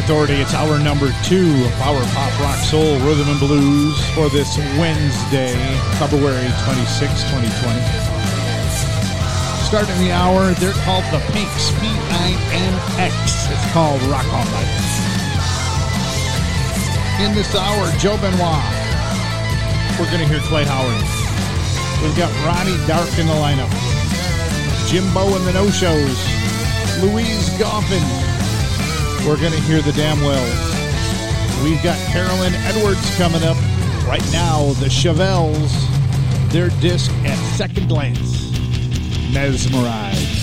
Authority. It's hour number two Power Pop Rock Soul Rhythm and Blues for this Wednesday, February 26, 2020. Starting the hour, they're called the Pinx, P-I-N-X. It's called Rock All Night. In this hour, Joe Benoit. We're going to hear Clay Howard. We've got Ronnie Dark in the lineup. Jimbo and the No Shows. Louise Goffin. We're going to hear the Damnwells. We've got Carolyn Edwards coming up. Right now, the Chevelles, their disc at second glance, Mesmerized.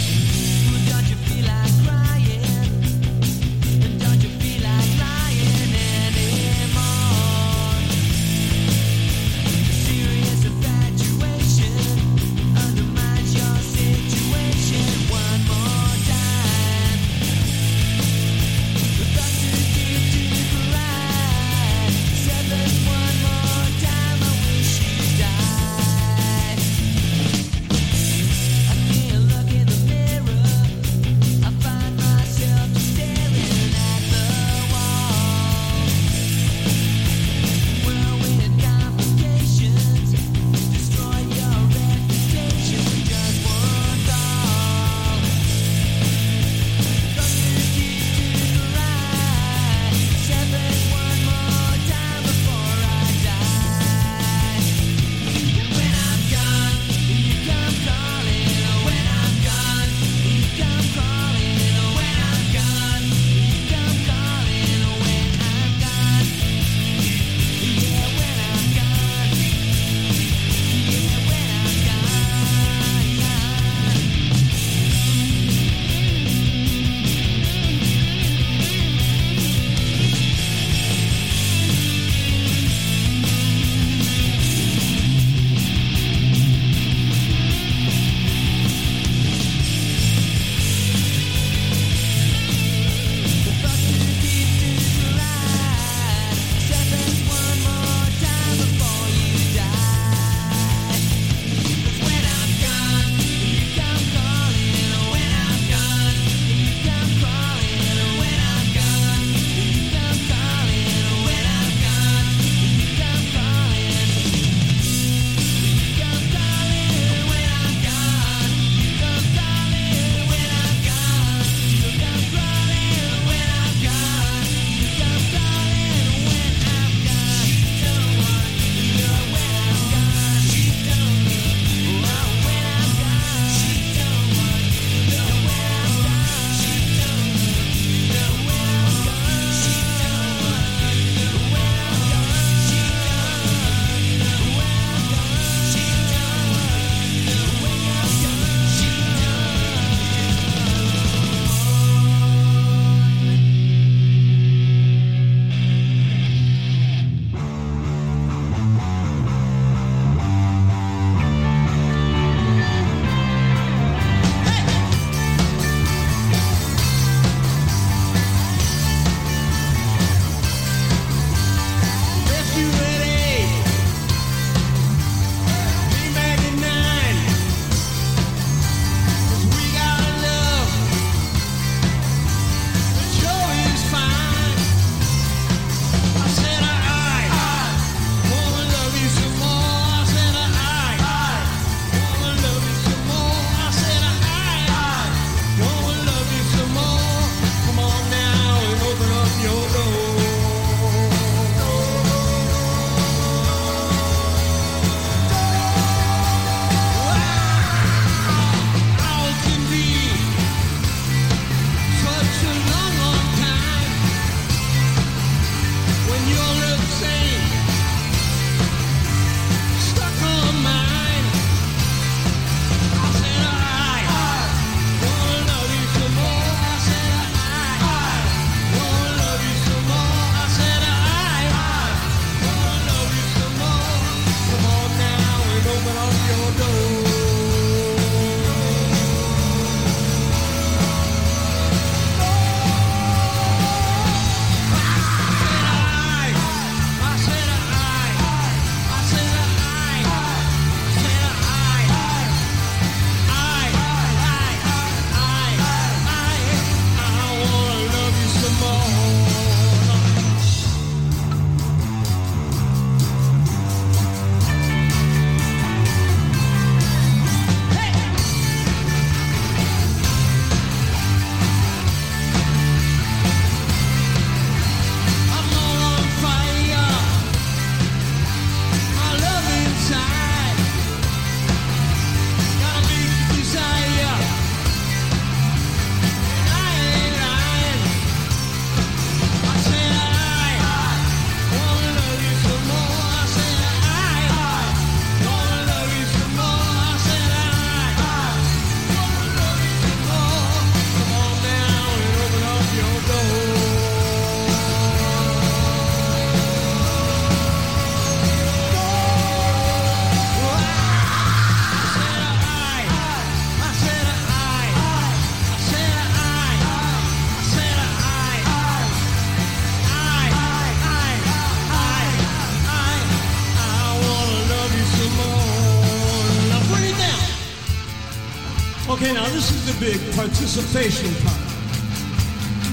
Participation part.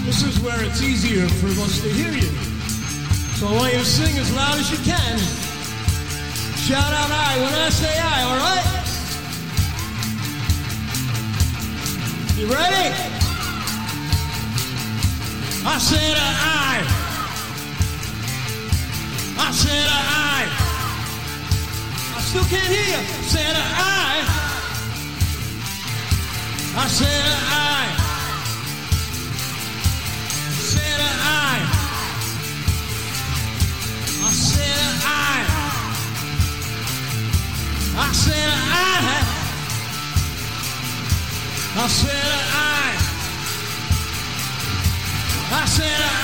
This is where it's easier for us to hear you. So I want you to sing as loud as you can. Shout out I when I say I, all right? You ready? I said I. I said I. I still can't hear you. Said I. I said I. Said I. I said I. I said I. I said I. I said I.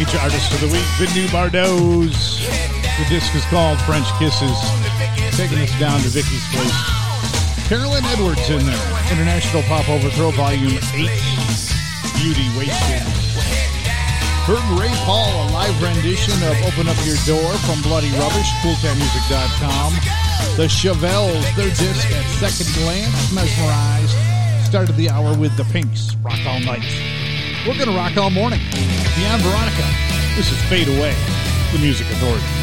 Feature artist of the week, the Bardos. The disc is called French Kisses. Taking us down to Vicky's place. Carolyn Edwards in there. International Pop Overthrow Volume 8. Beauty Wasted. Heard Ray Paul, a live rendition of Open Up Your Door from Bloody Rubbish, CoolTownMusic.com. The Chevelles, their disc at Second Glance, Mesmerized. Started the hour with The Pinx, Rock All Night. We're going to rock all morning. Beyond Veronica. This is Fade Away, the Music Authority.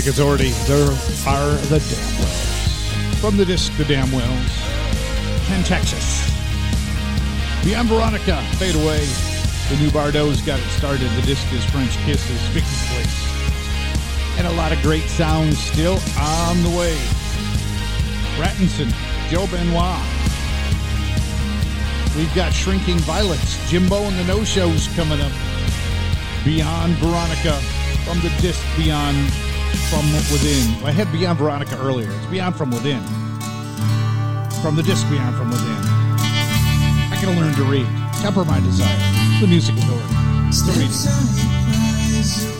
Music Authority, there are the Damnwells. From the disc The Damnwells and Texas. Beyond Veronica, Fade Away. The new Bardo's got it started. The disc is French Kisses, Vicky's Place. And a lot of great sounds still on the way. Rattinson, Joe Benoit. We've got Shrinking Violets, Jimbo and the No Shows coming up. Beyond Veronica from the disc Beyond from Within. I had Beyond Veronica earlier. It's Beyond From Within. From the disc Beyond From Within. I can learn to read. Temper my desire. The Music Authority. The reading.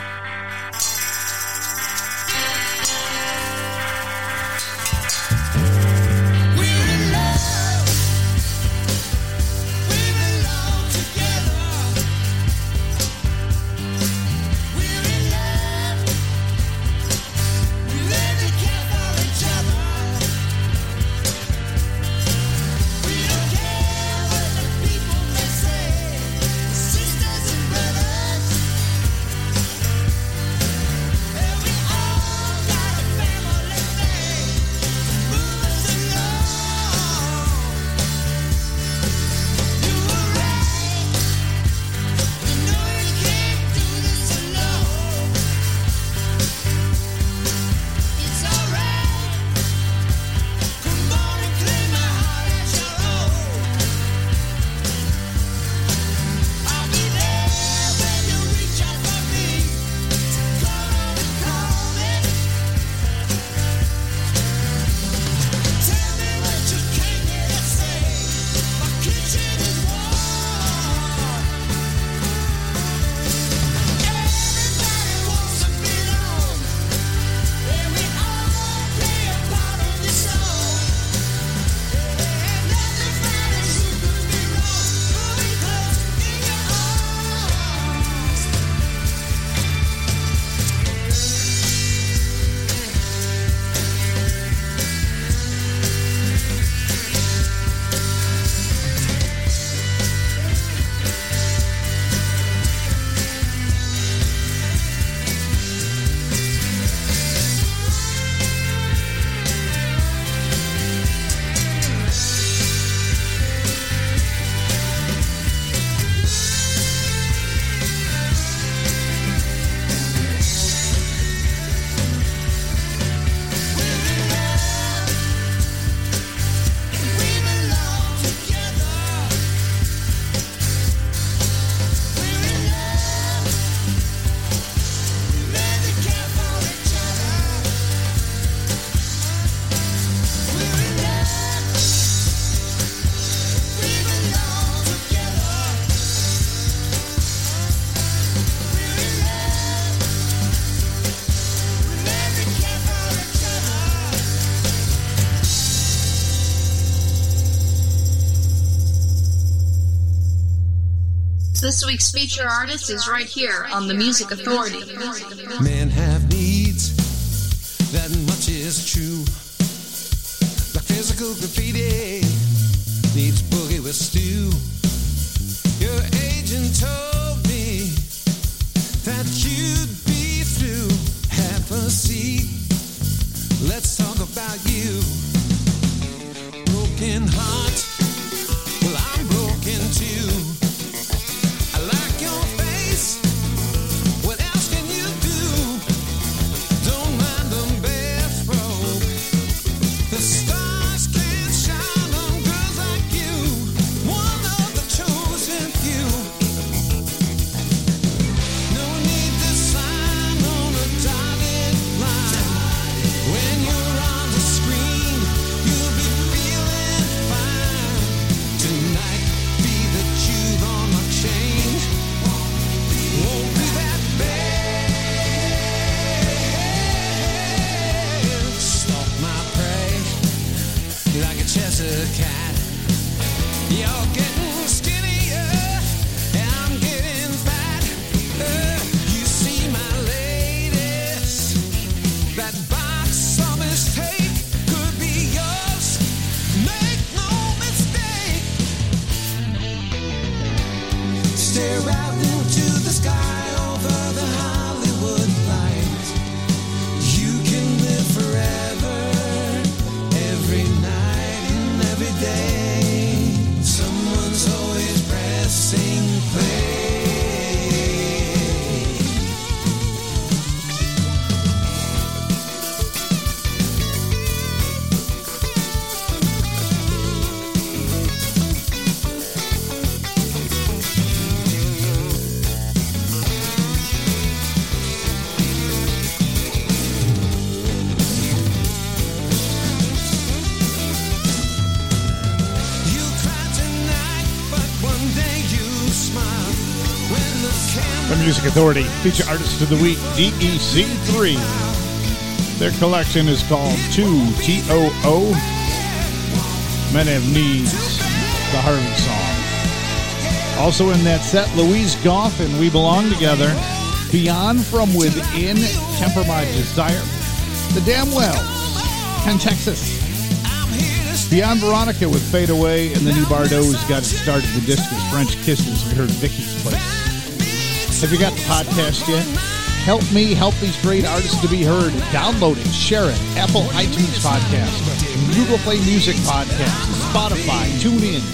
This week's feature artist is right here on The Music Authority. Men have needs, that much is true. Like physical graffiti needs boogie with Stu. Your agent told me that you Music Authority. Feature Artist of the Week, DEC3. Their collection is called 2TOO. Men Have Needs, the Harvey song. Also in that set, Louise Goff and We Belong Together. Beyond From Within, Temper My Desire. The Damnwells, and Texas. Beyond Veronica with Fade Away, and the new Bardot's got it started. The disc is French Kisses. We heard Vicky's place. Have you got the podcast yet? Help me help these great artists to be heard. Download it, share it. Apple iTunes Podcast, Google Play Music Podcast, Spotify, TuneIn,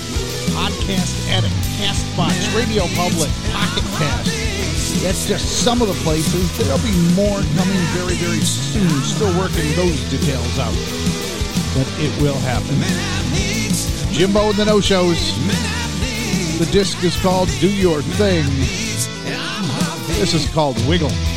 Podcast Addict, Castbox, Radio Public, Pocket Cast. That's just some of the places. There'll be more coming very, very soon. Still working those details out. But it will happen. Jimbo and the No Shows. The disc is called Do Your Thing. This is called Wiggle.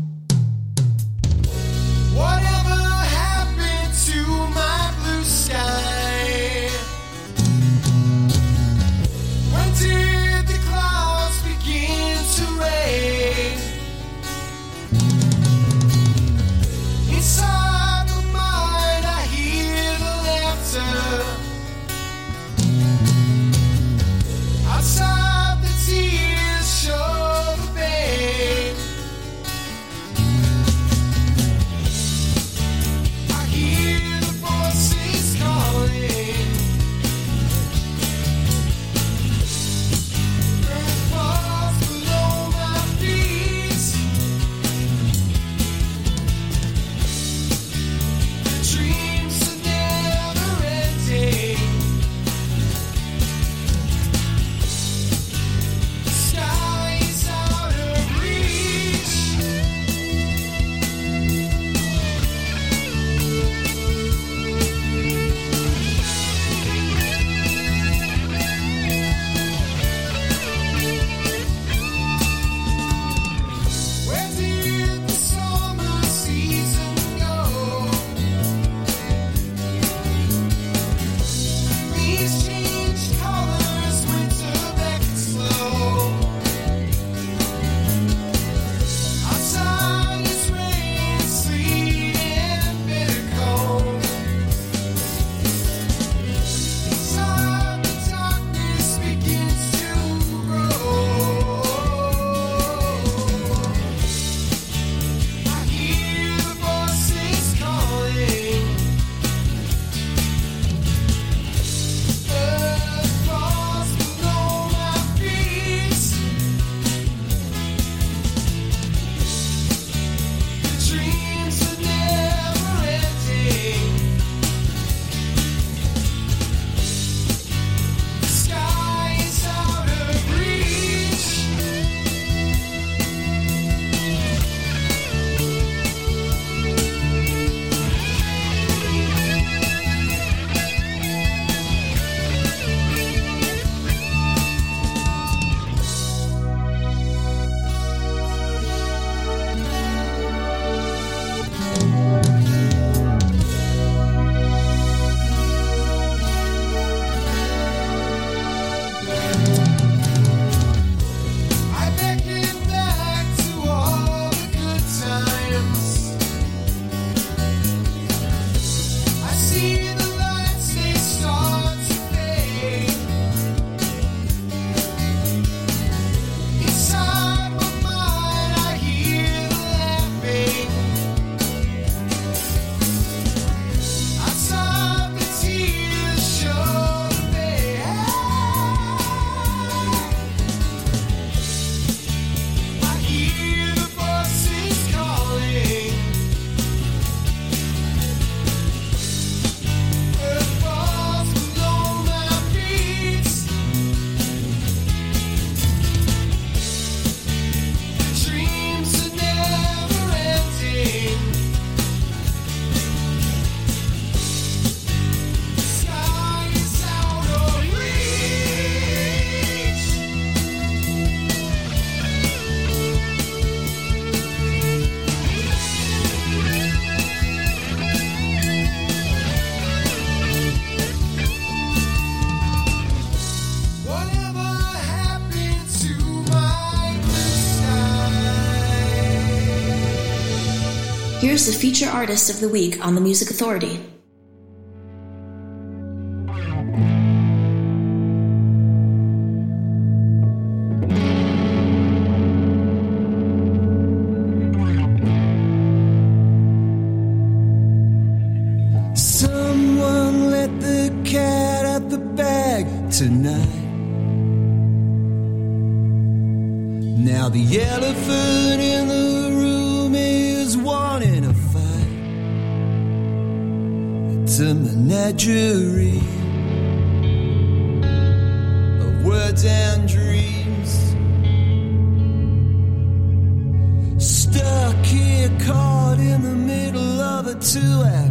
Here's the feature artist of the week on the Music Authority. Someone let the cat out the bag tonight. Now the elephant in menagerie of words and dreams. Stuck here, caught in the middle of a two-act play.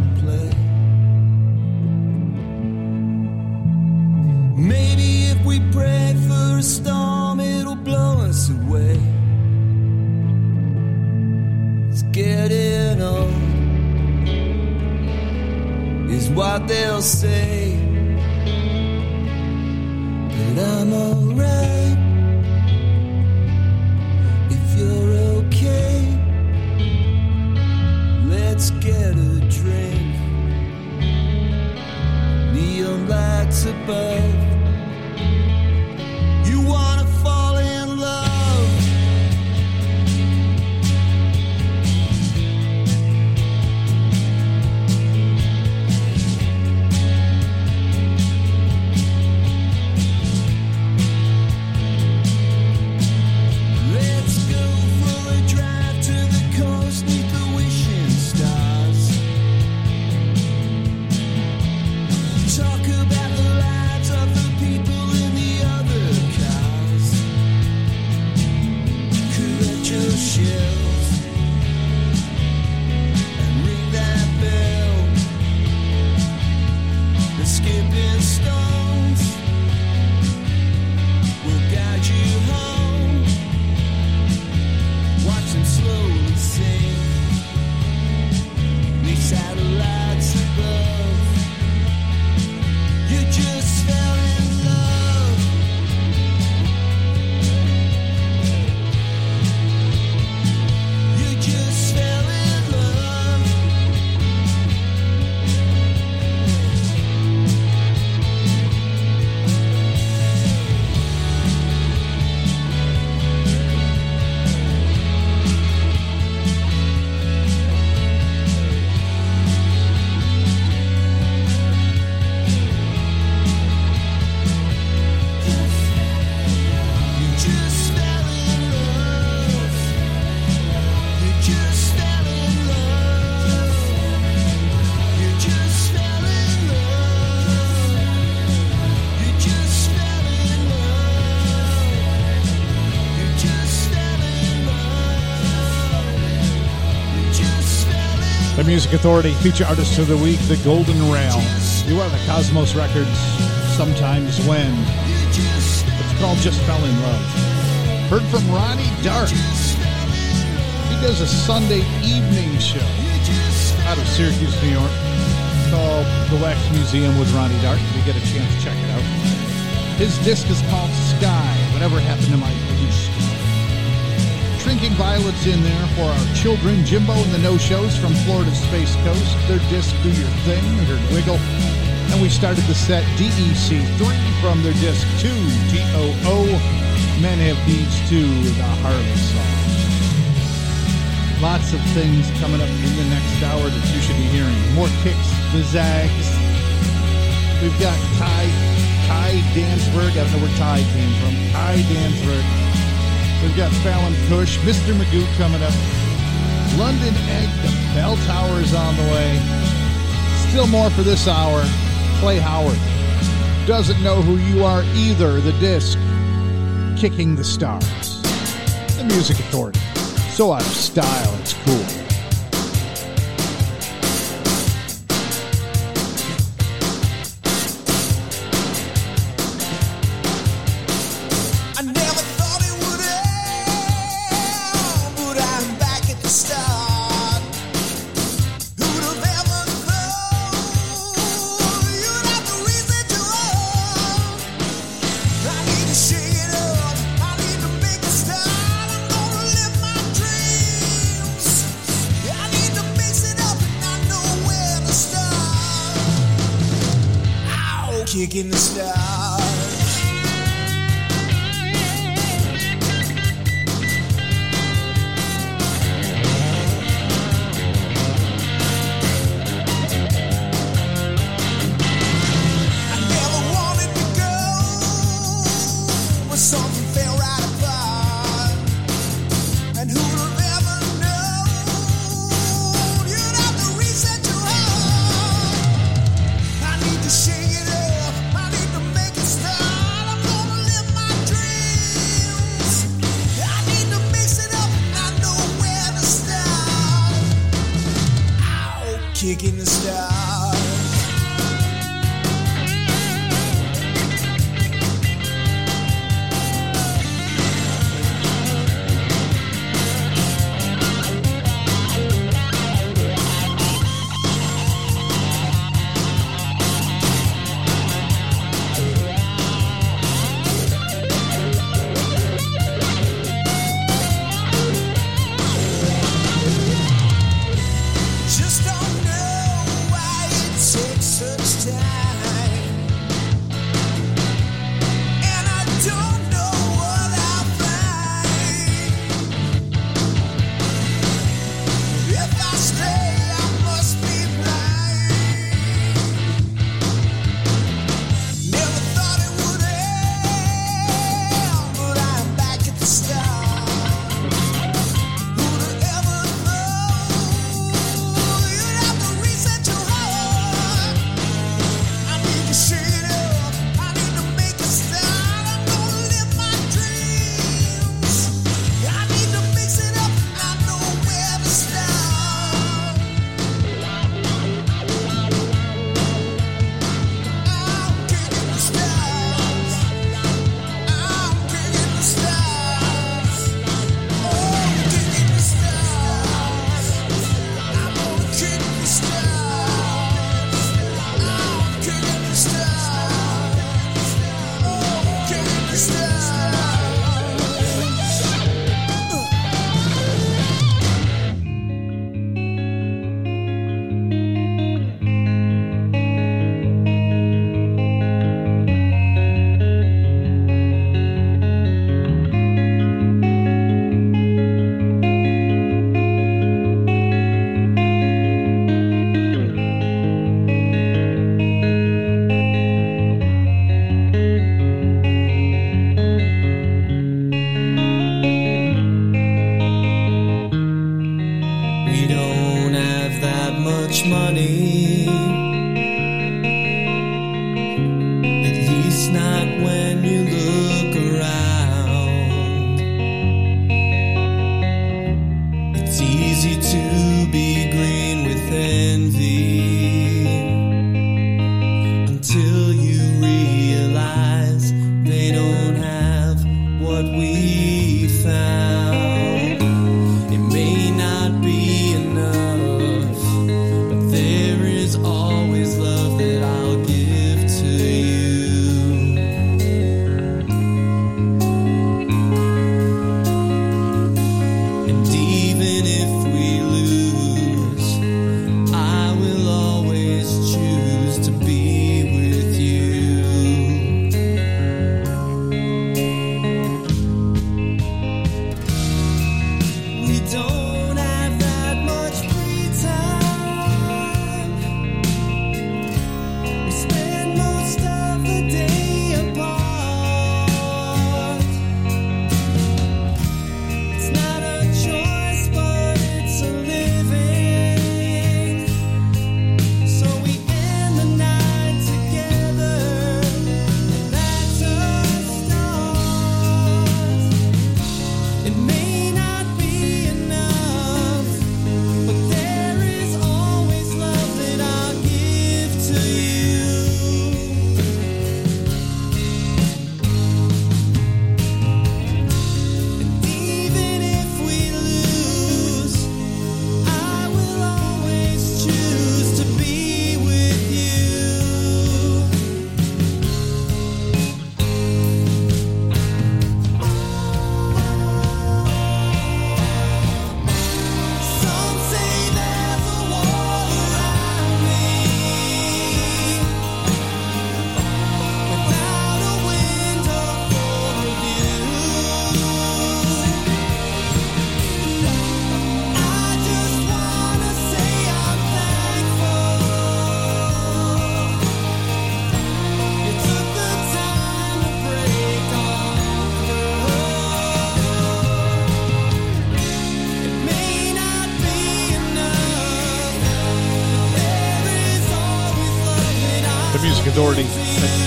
Say. Skipping stones Music Authority feature artist of the week, The Golden Rail. You are the Cosmos Records. Sometimes when it's called Just Fell in Love. Heard from Ronnie Dark. He does a Sunday evening show out of Syracuse, New York, called The Wax Museum with Ronnie Dark. If you get a chance, to check it out. His disc is called Sky. Whatever happened to my? Drinking Violets in there for our children. Jimbo and the No Shows from Florida's Space Coast. Their disc Do Your Thing. Heard Wiggle. And we started the set DEC3 from their disc 2, TOO. Men Have Needs 2, the Harley song. Lots of things coming up in the next hour that you should be hearing. More kicks, the zags. We've got Ty, Ty Dansberg. I don't know where Ty came from. Ty Dansberg. We've got Fallon Kush, Mr. Magoo coming up. London Egg, the Bell tower is on the way. Still more for this hour. Clay Howard doesn't know who you are either. The disc, Kicking the Stars. The Music Authority. So out of style, it's cool.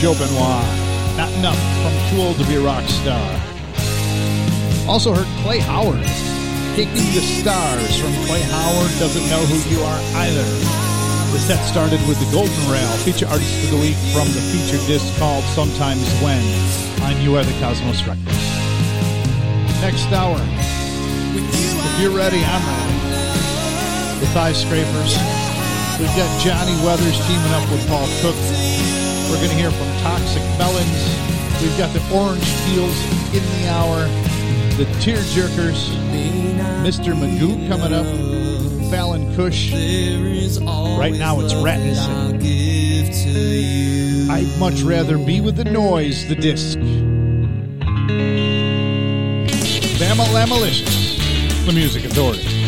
Joe Benoit. Not enough from Too Old to Be a Rock Star. Also heard Clay Howard. Kicking the Stars from Clay Howard Doesn't Know Who You Are Either. The set started with the Golden Rail, feature artist of the week from the feature disc called Sometimes When on You Are the Cosmos Records. Next hour, if you're ready, I'm ready. The Thigh Scrapers. We've got Johnny Weathers teaming up with Paul Cook. We're going to hear from Toxic Melons. We've got the Orange Peels in the hour. The Tear Jerkers. Mr. Magoo coming up. Fallon Kush. Right now it's Rattinson. I'd much rather be with the noise, the disc. Bama Lamalicious. The Music Authority.